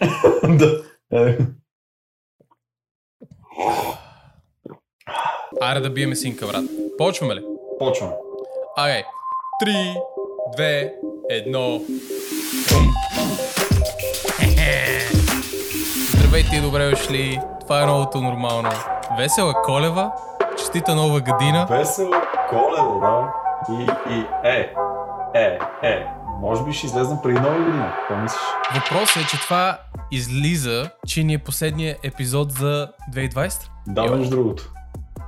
да. Е, Айде да биеме синка, брат. Почваме ли? Почваме. Окей. Три, две, едно. Здравейте и добре дошли. Това е новото нормално. Весела Колева. Честита нова година. Весела коледа, да. И, и, е, е, е. Може би ще излезнем преди нова година. Какво мислиш? Въпросът е, че това излиза, че ни е последния епизод за 2020. Да, Йо. между другото.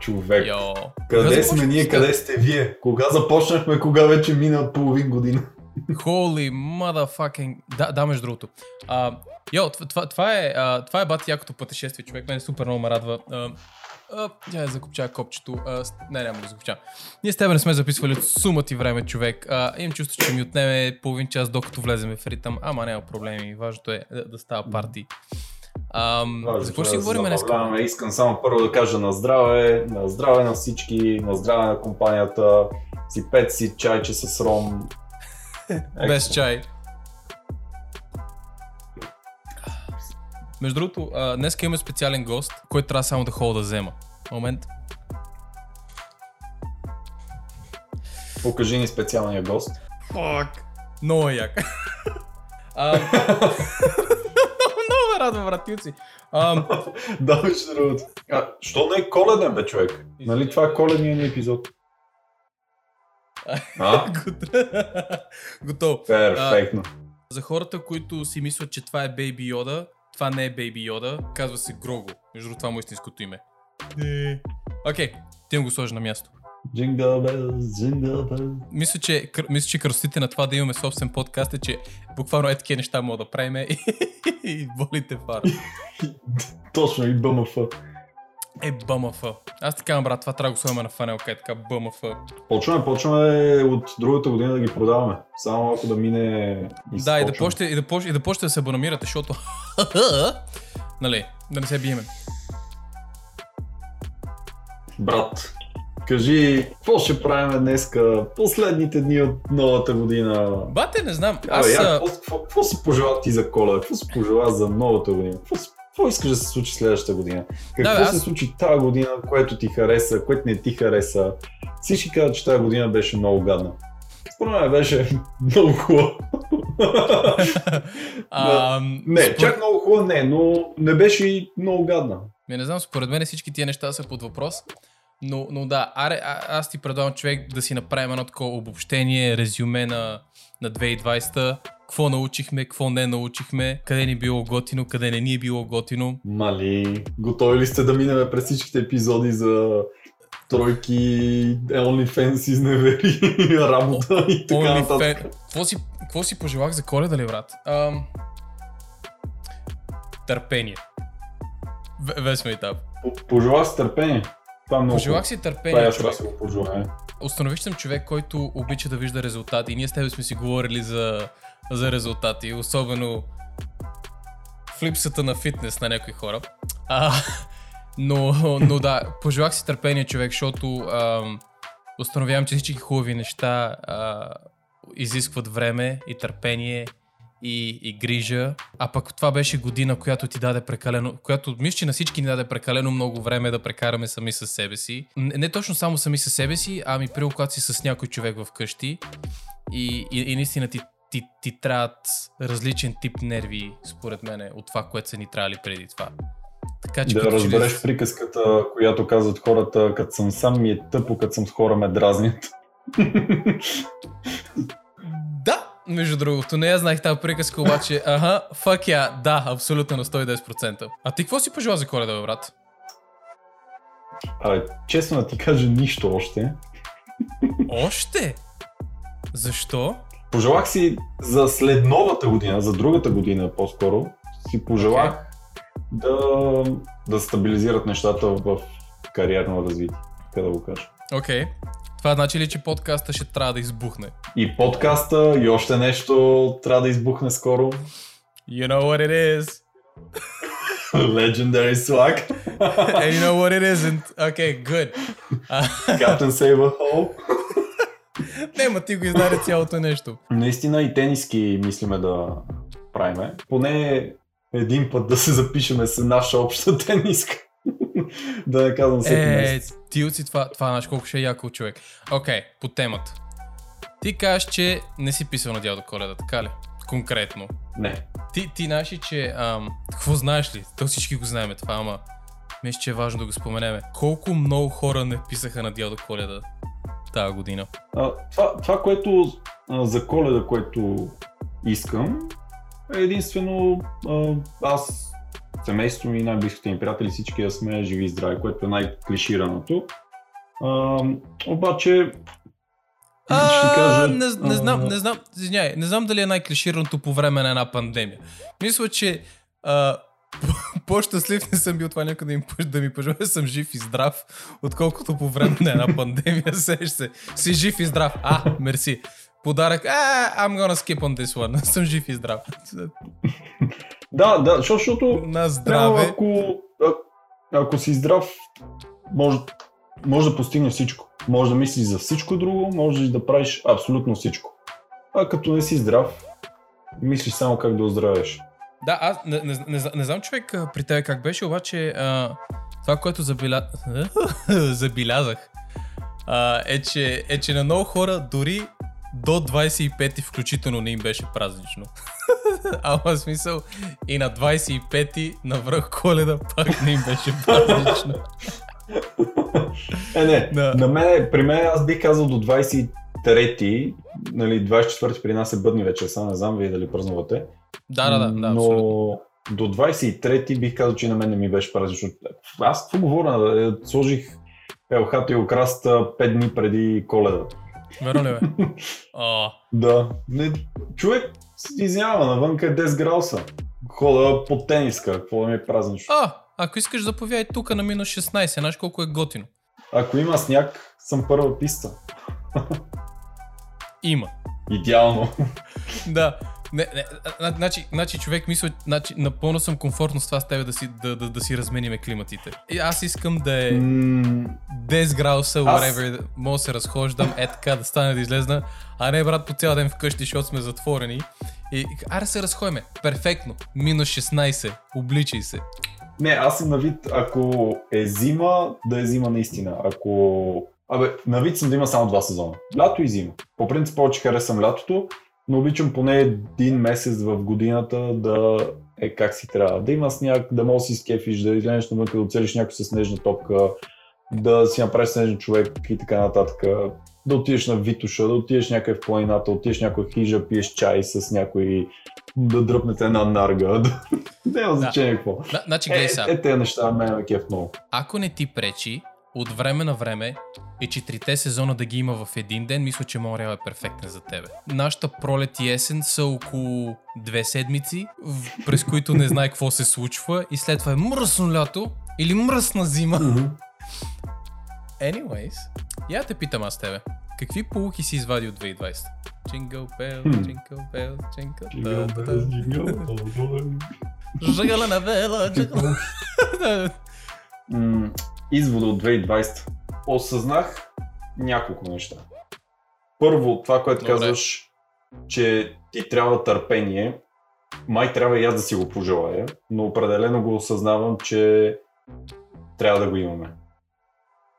Човек. Йо. Къде Кога сме ние, къде сте вие? Кога започнахме, кога вече мина от половин година? Holy motherfucking... Да, да, между другото. А, йо, това, това, това, е, а, това е бати якото пътешествие, човек. Мене супер много ме радва. А, а, я закопчая копчето. А, не, няма да закопча. Ние с теб не сме записвали от сума ти време, човек. А, имам чувство, че ми отнеме половин час, докато влеземе в ритъм. Ама няма проблеми. Важното е да, да става парти. Ам, за какво ще си говорим днес? Искам само първо да кажа на здраве, на здраве на всички, на здраве на компанията. Си пет си чайче с ром. Без чай. Между другото, а, днес имаме специален гост, който трябва само да хода да взема. Момент. Покажи ни специалния гост. Фак. Много е як. А, Много ме радва, братилци. Ам, да, между другото. А, що не е коледен, бе, човек? Нали това е коледният ни епизод? А? Готово. Перфектно. За хората, които си мислят, че това е Baby Yoda, това не е Baby Yoda, казва се Грого. Между другото, това е му истинското име. Е. Окей, ти му го сложи на място. Jingle bells, jingle bells. Мисля, че, кър- мисля, че красотите на това да имаме собствен подкаст е, че буквално е такива неща мога да правим и, и болите фара. Точно и БМФ. Е, БМФ. Аз така, брат, това трябва да го сложим на фанелка, е така БМФ. Почваме, почваме от другата година да ги продаваме. Само малко да мине и Да, и да почне, и да почне, и да почне да се абонамирате, защото... нали, да не се биеме. Брат, кажи, какво ще правим днеска, последните дни от новата година? Бате, не знам. Абе, Аз... я, какво, какво, какво си пожела ти за коледа? Какво си пожела за новата година? Какво, си- какво искаш да се случи следващата година? Какво Да, бе, се аз- случи тази година, което ти хареса, което не ти хареса? Всички казват, че тази година беше много гадна. Според мен беше много хубава. а, не, според- чак много хубава не, но не беше и много гадна. Ми не знам, според мен всички тия неща са под въпрос. Но, но да, аре, а, аз ти предлагам човек да си направим едно такова обобщение, резюме на, на 2020 какво научихме, какво не научихме, къде ни е било готино, къде не ни е било готино. Мали, готови ли сте да минем през всичките епизоди за тройки, OnlyFans изневери, работа и така Only нататък? Какво си, какво си пожелах за коледа ли, брат? Ам... Търпение. В- Весме. По- Пожелах си търпение. Това е много Пожелах си Това търпение, аз човек. ще си го пожелая. Установих, че съм човек, който обича да вижда резултати. И ние с тебе сме си говорили за, за резултати, особено в липсата на фитнес на някои хора. А, но, но да, пожелах си търпение, човек, защото ам, установявам, че всички хубави неща а, изискват време и търпение и, и грижа. А пък това беше година, която ти даде прекалено, която мисля, че на всички ни даде прекалено много време да прекараме сами с себе си. Не, не точно само сами с себе си, ами при когато си с някой човек вкъщи и, и, и наистина ти, ти, ти трябват различен тип нерви, според мен, от това, което са ни трябвали преди това. Така че Да че ли- разбереш приказката, която казват хората, като съм сам ми е тъпо, като съм с хора ме дразнят. Между другото, не я знаех тази приказка, обаче, аха, fuck yeah, да, абсолютно на 110%. А ти какво си пожела за коледа, бе, брат? Абе, честно да ти кажа нищо още. Още? Защо? Пожелах си за след новата година, за другата година по-скоро, си пожелах да, да стабилизират нещата в кариерно развитие. Така да го кажа. Окей. Okay. Това значи ли, че подкаста ще трябва да избухне? И подкаста, и още нещо трябва да избухне скоро. You know what it is. Legendary Swag. And you know what it isn't. Okay, good. Captain Save a Hole. не, ма ти го издаде цялото нещо. Наистина и тениски мислиме да правиме. Поне един път да се запишеме с наша обща тениска. да не казвам всеки Е, месец. ти си това, това знаеш колко ще е яко човек. Окей, по темата. Ти кажеш, че не си писал на дядо Коледа, така ли? Конкретно. Не. Ти, ти знаеш ли, че... Ам, какво знаеш ли? То всички го знаем това, ама... Мисля, че е важно да го споменеме. Колко много хора не писаха на дядо Коледа тази година? А, това, това, което а, за коледа, което искам, е единствено а, аз, семейството ми, най-близките ми приятели, всички да сме живи и здрави, което е най-клишираното. А, обаче, ще кажа... не, не а, знам, не знам, извиняй, не знам дали е най-клишираното по време на една пандемия. Мисля, че а, по-щастлив не съм бил това някой да пож- да ми пожелая съм жив и здрав, отколкото по време на една пандемия. Сеш се, си жив и здрав. А, мерси. Подарък. А, I'm gonna skip on this one. съм жив и здрав. Да, да, защото, На Трябва, здраве. ако, ако си здрав, може, може да постигнеш всичко. Може да мислиш за всичко друго, можеш да правиш абсолютно всичко. А като не си здрав, мислиш само как да оздравеш. Да, аз не, не, не, не знам човек при тебе как беше, обаче а, това, което забеля... забелязах, а, е, че, е, че на много хора дори до 25-ти включително не им беше празнично. Ама смисъл и на 25-ти на връх коледа пак не им беше празнично. Е, не, Да. на мен, при мен аз бих казал до 23-ти, нали, 24-ти при нас е бъдни вечер, сега не знам вие дали празнувате. Да, да, да, да, но абсолютно. до 23-ти бих казал, че на мен не ми беше празнично. Аз какво говоря? Е, Сложих елхата и окраста 5 дни преди коледа. Верно ли бе? О, Да. Не, човек се извинява, навънка е 10 градуса. Хода по тениска, какво да ми е празнично. а, ако искаш заповядай тук на минус 16, знаеш колко е готино. Ако има сняг, съм първа писта. Има. Идеално. Да. Не, не, значи, значи човек мисля, значи, напълно съм комфортно с това с тебе да си, да, да, да си размениме климатите. И аз искам да е М, 10 градуса, Аз- whatever, мога да се разхождам, е така да стане да излезна, а не брат по цял ден вкъщи, защото сме затворени. И аре се разходиме. Перфектно. Минус 16. Обличай се. Не, аз съм на вид, ако е зима, да е зима наистина. Ако... Абе, на вид съм да има само два сезона. Лято и зима. По принцип повече харесвам лятото, но обичам поне един месец в годината да е как си трябва. Да има сняг, да можеш да си скефиш, да излезеш навън, да оцелиш някой с снежна топка, да си направиш снежен човек и така нататък. Да отидеш на Витуша, да отидеш някъде в планината, отидеш някоя хижа, пиеш чай с някой, да дръпнете една нарга. Няма значение какво. Значи, Е, гледай е, сега. е, тези неща мен ме кеф много. Ако не ти пречи, от време на време и четирите сезона да ги има в един ден, мисля, че Монреал е перфектен за тебе. Нашата пролет и есен са около две седмици, през които не знае какво се случва и след това е мръсно лято или мръсна зима. Anyways, я те питам аз тебе. Какви полуки си извади от 2020? Jingle Хм. jingle bell, jingle Jingle bell. bells, jingle all Жагала на вела, джагала. Извода от 2020. Осъзнах няколко неща. Първо, това, което Добре. казваш, че ти трябва търпение, май трябва и аз да си го пожелая, но определено го осъзнавам, че трябва да го имаме.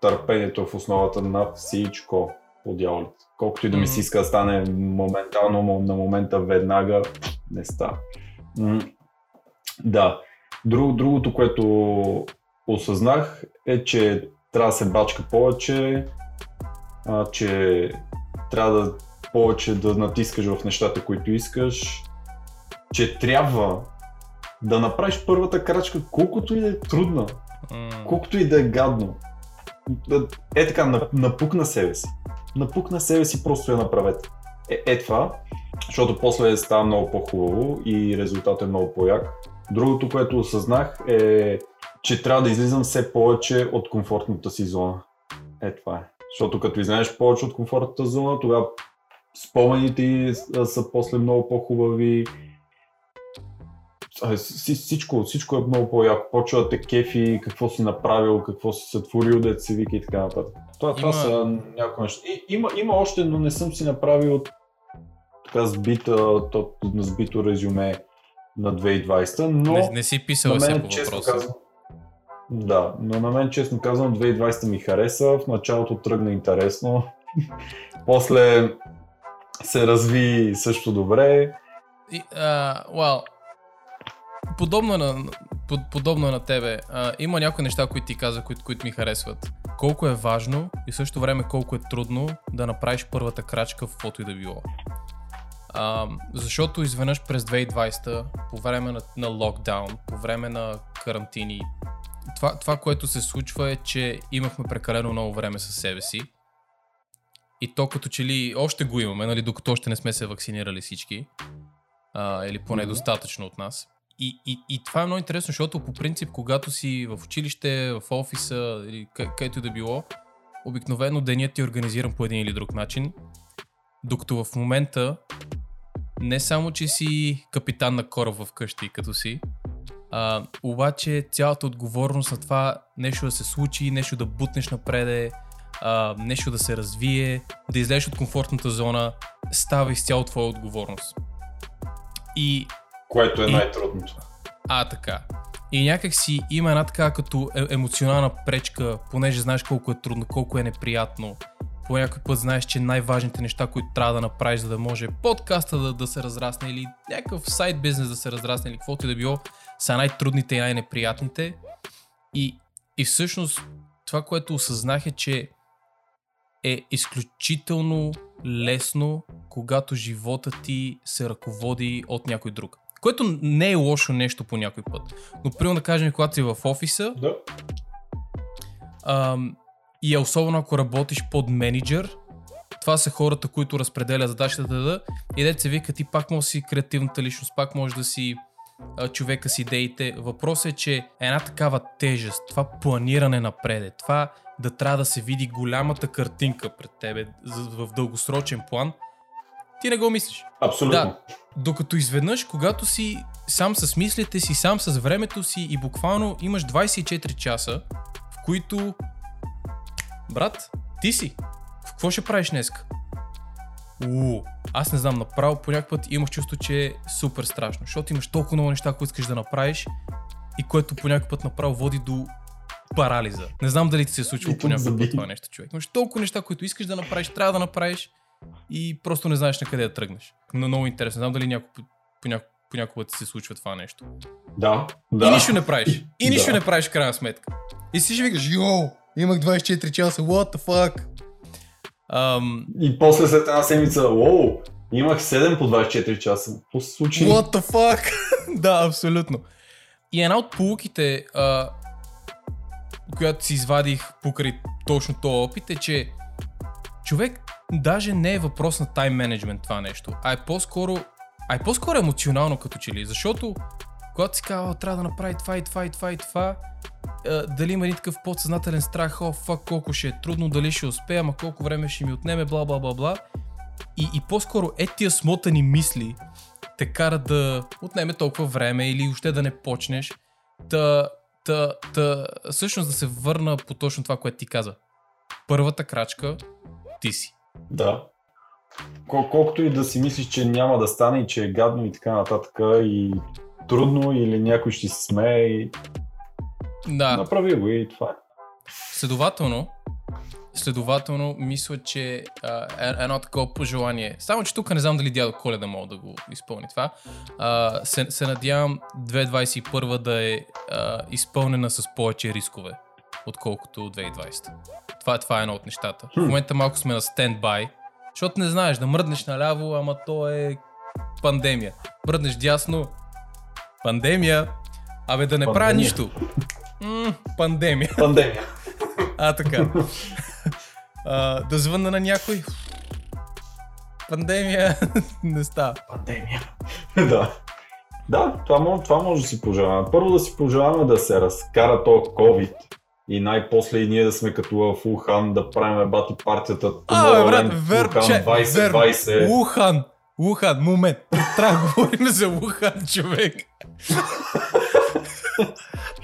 Търпението е в основата на всичко по дяволите. Колкото и да ми се иска да стане моментално, мо- на момента веднага, не става. Да. Друг, другото, което осъзнах е, че трябва да се бачка повече, а, че трябва да повече да натискаш в нещата, които искаш, че трябва да направиш първата крачка, колкото и да е трудна, колкото и да е гадно. Е така, на- напукна себе си. Напукна себе си, просто я направете. Е, е това, защото после става много по-хубаво и резултатът е много по-як. Другото, което осъзнах е, че трябва да излизам все повече от комфортната си зона. Е, това е. Защото като излезеш повече от комфортната зона, тогава спомените са- после много по-хубави. Всичко, всичко е много по-яко. Почва да те кефи, какво си направил, какво си сътворил, дет се вика и така нататък. Това, това Има- са някои неща. И, има, има още, но не съм си направил така сбита, то, сбито резюме на 2020, но... Не, не си писал на мен, по въпроса. казвам, да, но на мен честно казвам 2020 ми хареса, в началото тръгна интересно, после се разви също добре. И, а, well, подобно е на, под, подобно е на тебе, а, има някои неща, които ти каза, които, които ми харесват. Колко е важно и в същото време колко е трудно да направиш първата крачка в каквото и да било. А, защото изведнъж през 2020, по време на, на локдаун, по време на карантини, това, това, което се случва е, че имахме прекалено много време със себе си. И то като че ли още го имаме, нали, докато още не сме се вакцинирали всички. А, или поне достатъчно от нас. И, и, и това е много интересно, защото по принцип, когато си в училище, в офиса или къ- където и да било, обикновено денят ти е организиран по един или друг начин. Докато в момента не само, че си капитан на кораб вкъщи, като си, а, обаче цялата отговорност на това нещо да се случи, нещо да бутнеш напреде, а, нещо да се развие, да излезеш от комфортната зона, става изцяло твоя отговорност. И Което е И- най-трудното. а, така. И някак си има една така като е- емоционална пречка, понеже знаеш колко е трудно, колко е неприятно. По някой път знаеш, че най-важните неща, които трябва да направиш, за да може подкаста да, да се разрасне или някакъв сайт бизнес да се разрасне или каквото и да било, са най-трудните и най-неприятните. И, и всъщност това, което осъзнах е, че е изключително лесно, когато живота ти се ръководи от някой друг. Което не е лошо нещо по някой път. Но, примерно да кажем, когато си в офиса, Да. ам, и е особено ако работиш под менеджер, това са хората, които разпределят задачата да и дете се вика, ти пак може да си креативната личност, пак може да си а, човека с идеите. Въпросът е, че една такава тежест, това планиране напреде, това да трябва да се види голямата картинка пред тебе в дългосрочен план, ти не го мислиш. Абсолютно. Да. Докато изведнъж, когато си сам с мислите си, сам с времето си и буквално имаш 24 часа, в които брат, ти си. Какво ще правиш днес? Уу, аз не знам, направо по някакъв път имах чувство, че е супер страшно, защото имаш толкова много неща, които искаш да направиш и което по някакъв път направо води до парализа. Не знам дали ти се е случило по някакъв път това нещо, човек. Имаш толкова неща, които искаш да направиш, трябва да направиш и просто не знаеш на къде да тръгнеш. Но много интересно. Не знам дали някой, по, няко, по някой път ти се случва това нещо. Да. Да. да. И нищо не правиш. И нищо Да. не правиш в крайна сметка. И си ще викаш, йоу, имах 24 часа, what the fuck. Ам, И после след една седмица, уоу, имах 7 по 24 часа. Се случи? What the fuck? да, абсолютно. И една от полуките, а, която си извадих покрай точно този опит е, че човек даже не е въпрос на тайм менеджмент това нещо, а е по-скоро, а е по-скоро емоционално като че ли, защото когато си казва, трябва да направи това и това и това и това, а, дали има един такъв подсъзнателен страх, о, фак, колко ще е трудно, дали ще успея, ама колко време ще ми отнеме, бла, бла, бла, бла. И, и по-скоро е тия смотани мисли те карат да отнеме толкова време или още да не почнеш. Та, та, та, всъщност да се върна по точно това, което ти каза. Първата крачка ти си. Да. Кол- колкото и да си мислиш, че няма да стане и че е гадно и така нататък и трудно или някой ще си смее Да, направи го и това е. следователно, следователно мисля, че а, е- едно такова пожелание, само че тук не знам дали дядо Коледа мога да го изпълни това, а, се, се надявам 2021 да е а, изпълнена с повече рискове, отколкото 2020. Това, това е едно от нещата. В момента малко сме на стендбай, защото не знаеш да мръднеш наляво, ама то е пандемия. Мръднеш дясно, пандемия. Абе да не правя Пандемия. нищо. М, пандемия. Пандемия. А, така. А, да звънна на някой. Пандемия. не става. Пандемия. да. Да, това може, това може да си пожелаваме. Първо да си пожелаваме да се разкара то COVID и най-после и ние да сме като в Ухан да правим бати партията А, бе, брат, Tomorrowland вер, Ухан че, 2020. верно. Ухан. Ухан, момент. Трябва да говорим за Ухан, човек.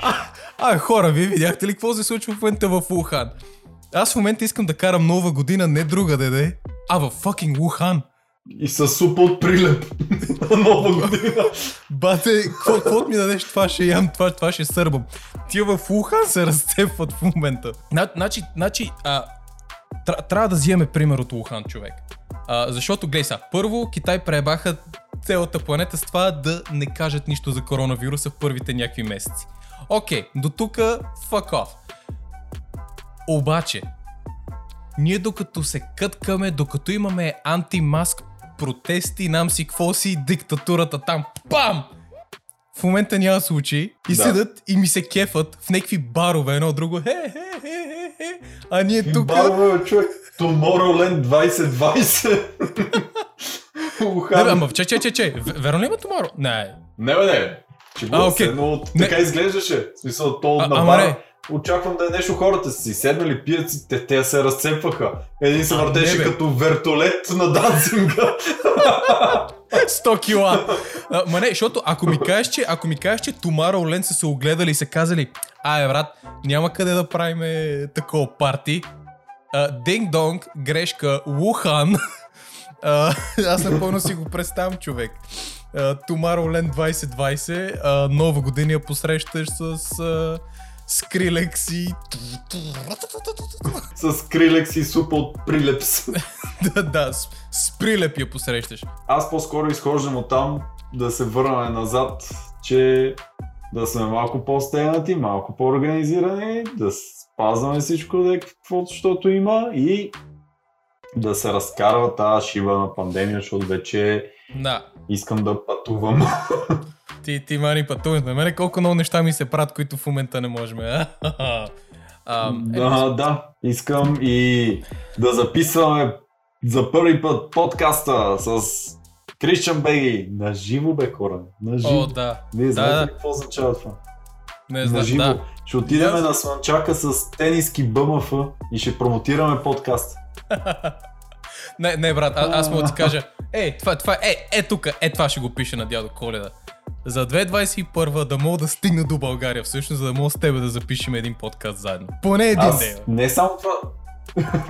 а, а, хора, вие видяхте ли какво се случва в момента в Ухан? Аз в момента искам да карам нова година не друга, деде, а в fucking Ухан. И с супа от прилеп. Нова година. Бате, какво ми дадеш, това ще ям, това, това ще сърбам. Тия в Ухан се разцепват в момента. Значи, значи, а, тр- трябва да вземе пример от Ухан, човек. А, защото, гледай сега, първо Китай пребаха цялата планета с това да не кажат нищо за коронавируса в първите някакви месеци. Окей, до тук fuck off. Обаче, ние докато се къткаме, докато имаме антимаск протести, нам си какво си, диктатурата там, пам! В момента няма случаи и Да. седат и ми се кефат в някакви барове, едно друго, хе, хе, хе, хе, хе, а ние тук... Барове, човек. Tomorrowland 2020. Ухан. Не, бе, ама, че, че, че, че, верно ли има Tomorrow? Не, Не, бе, не. Че А, го окей. се, но Не. така изглеждаше. В смисъл, то А- на не. Очаквам да е нещо хората си седнали, пият си, те, те се разцепваха. Един се А, въртеше не, като вертолет на дансинга. 100 кила. А, Ма не, защото ако ми кажеш, че, ако ми кажеш, че Tomorrowland са се огледали и са казали, ай брат, няма къде да правим такова парти. Динг донг, грешка, Wuhan. А, аз напълно си го представям, човек. А, Tomorrowland 2020, а, нова година я посрещаш с а, Skrillex и... С крилекс и супа от прилепс. да, да, с, с прилеп я посрещаш. Аз по-скоро изхождам от там да се върнем назад, че да сме малко по-стегнати, малко по-организирани, да спазваме всичко, да е каквото, защото има и да се разкарва тази шиба на пандемия, защото вече Да. искам да пътувам. Ти, ти мани пътуват на мене, колко много неща ми се правят, които в момента не можем. а? А, е, да, да, искам и да записваме за първи път подкаста с Кришчан Беги. На живо бе хора, на живо. О, да. Вие Да, знаете да. какво означава това? Не на знам, живо. да. Ще отидем Аз- на Слънчака с тениски БМФ и ще промотираме подкаст. Не, не, брат, а, аз мога да ти кажа. Е, това, това, е, е тук, е това ще го пише на дядо Коледа. За 2021 да мога да стигна до България, всъщност, за да мога с тебе да запишем един подкаст заедно. Поне един Аз ден. не само това...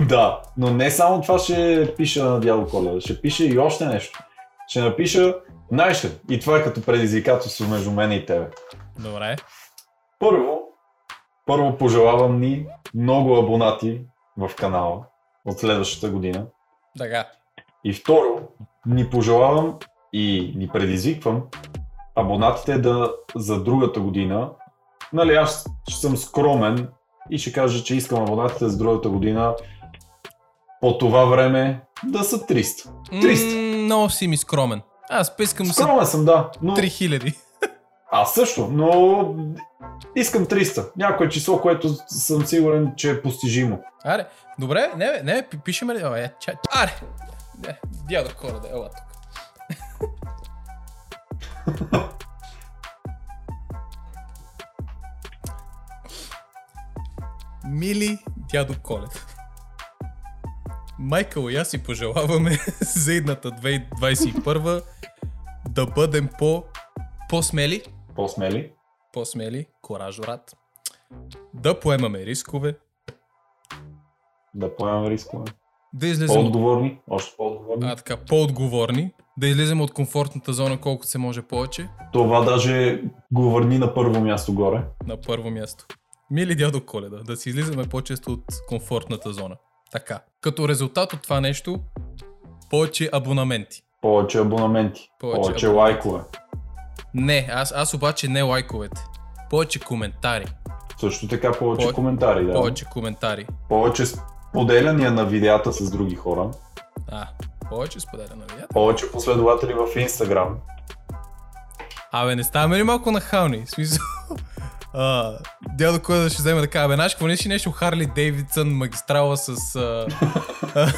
да, но не само това ще пиша на дядо Коледа, ще пиша и още нещо. Ще напиша, знаеш ли, и това е като предизвикателство между мен и тебе. Добре. Първо, първо пожелавам ни много абонати в канала от следващата година. Така. И второ, ни пожелавам и ни предизвиквам абонатите да за другата година, нали аз ще съм скромен и ще кажа, че искам абонатите за другата година по това време да са 300. 300. М, Много си ми скромен. Аз искам са Скромен съм, да, но 3000. Аз също, но искам 300. Някое число, което съм сигурен, че е постижимо. Аре, добре, не, не, бе, пи- пишеме ли? Е, чай. Аре! Не, дядо Коледа, ела тук. Мили дядо Колед. Майкъл и аз си пожелаваме за едната 2021 да бъдем по по-смели, По-смели? по-смели, кораж, брат. Да поемаме рискове, Да поемам рискове. да излезем от По-отговорни? Още по-отговорни? а, така, по-отговорни, да излезем от комфортната зона колкото се може повече, Това даже го върни на първо място горе. на първо място. Мили дядо Коледа, да си излизаме по-често от комфортната зона. Така. Като резултат от това нещо, повече абонаменти. Повече абонаменти. Повече Повече, абонаменти. лайкове. Не, аз, аз обаче не лайковете. Повече коментари. Също така повече Повече- коментари. Да. Повече коментари. повече споделяния на видеята с други хора. А, повече споделя на видеята. Повече последователи в Инстаграм. Абе, не ставаме ли малко нахални? В смисъл... А, дядо кой да ще вземе да кажа, бе, знаеш, какво не си нещо Харли Дейвидсън магистрала с... А,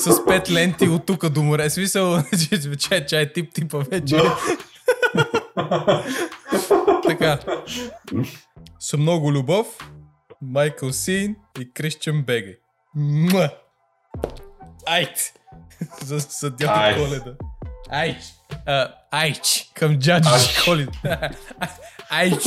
с пет ленти от тук до море. Смисъл, че е тип типа вече. така. С много любов, Майкъл Син и Кристиан Беге. Айт! за, за дядо. Коледа. Айч. А, айч. Към джаджи. Коледа. Айч.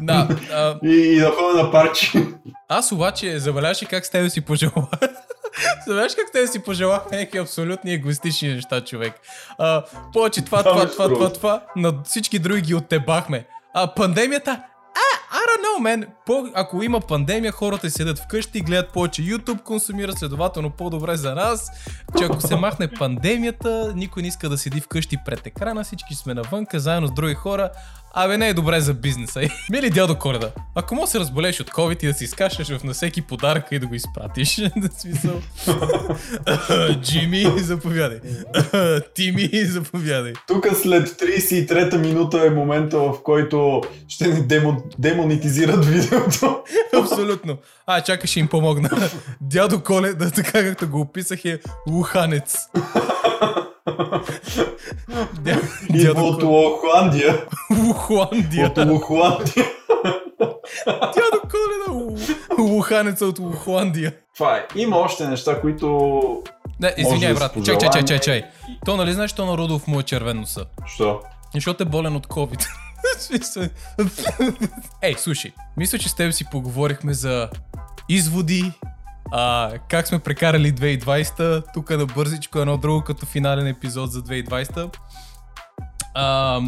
Да, а, И, и да ходя на парчи. аз обаче забеляваш ли как с тебе си пожела? Знаеш как те си пожелахме някакви абсолютни егоистични неща, човек. А, повече това, Това това, това, това, на всички други ги оттебахме. А пандемията, а, I don't know, man. По, ако има пандемия, хората седят вкъщи гледат повече YouTube, консумират следователно по-добре за нас, че ако се махне пандемията, никой не иска да седи вкъщи пред екрана, всички сме навънка, заедно с други хора. Абе, не е добре за бизнеса. Мили дядо Коледа, ако може да се разболеш от COVID и да си изкашеш в на всеки подарък и да го изпратиш, да смисъл. Джими, заповядай. Тими, заповядай. Тук след 33-та минута е момента, в който ще ни демо, демонетизират видеото. Абсолютно. А, чакай, ще им помогна. Дядо Коледа, така както го описах е луханец. Идва от Лохландия. Лухландия. От Лохландия. Дядо Коледа, луханеца от Лухландия. Това е. Има още неща, които... Не, извиняй, брат. Чай, чай, чай, чай, чай. То нали знаеш, то на Рудолф му е червен носа? Що? Защото е болен от COVID. Ей, слушай, мисля, че с теб си поговорихме за изводи, а, как сме прекарали 2020, тук на бързичко едно друго като финален епизод за 2020. А,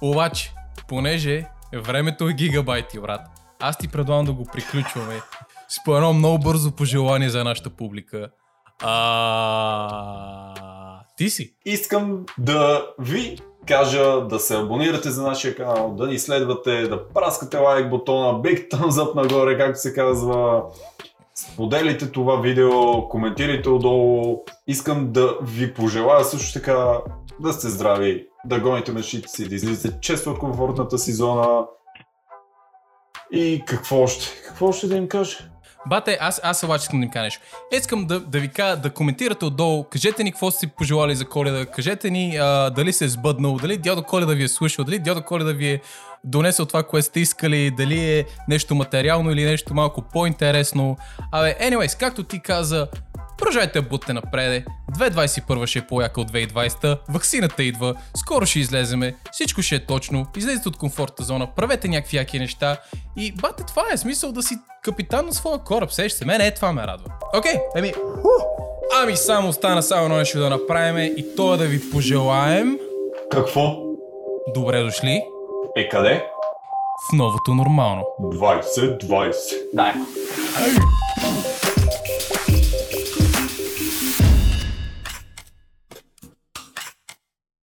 обаче, понеже времето е гигабайти, брат, аз ти предлагам да го приключваме с по едно много бързо пожелание за нашата публика. А, ти си. Искам да ви кажа да се абонирате за нашия канал, да ни следвате, да праскате лайк бутона, big thumbs up нагоре, както се казва. Споделите това видео, коментирайте отдолу. Искам да ви пожелая също така да сте здрави, да гоните мечтите си, да излизате често от комфортната си. И какво още? Какво още да им кажа? Бате, аз, аз обаче искам да им кажа. Искам да, да ви кажа, да коментирате отдолу, кажете ни какво сте пожелали за коледа, кажете ни а, дали се е сбъднал, дали дядо Коледа ви е слушал, дали дядо Коледа ви е донесъл това, което сте искали, дали е нещо материално или нещо малко по-интересно. Абе, anyways, както ти каза, Продължайте да бутте напреде. 2021 ще е по-яка от 2020. Ваксината идва. Скоро ще излеземе. Всичко ще е точно. Излезете от комфортната зона. Правете някакви яки неща. И бате, това е смисъл да си капитан на своя кораб. Сеща се. Мене е това ме радва. Окей, еми. ху. Ами само остана само едно нещо да направим и то е да ви пожелаем Какво? добре дошли Е къде? в новото нормално. 20-20. Дай.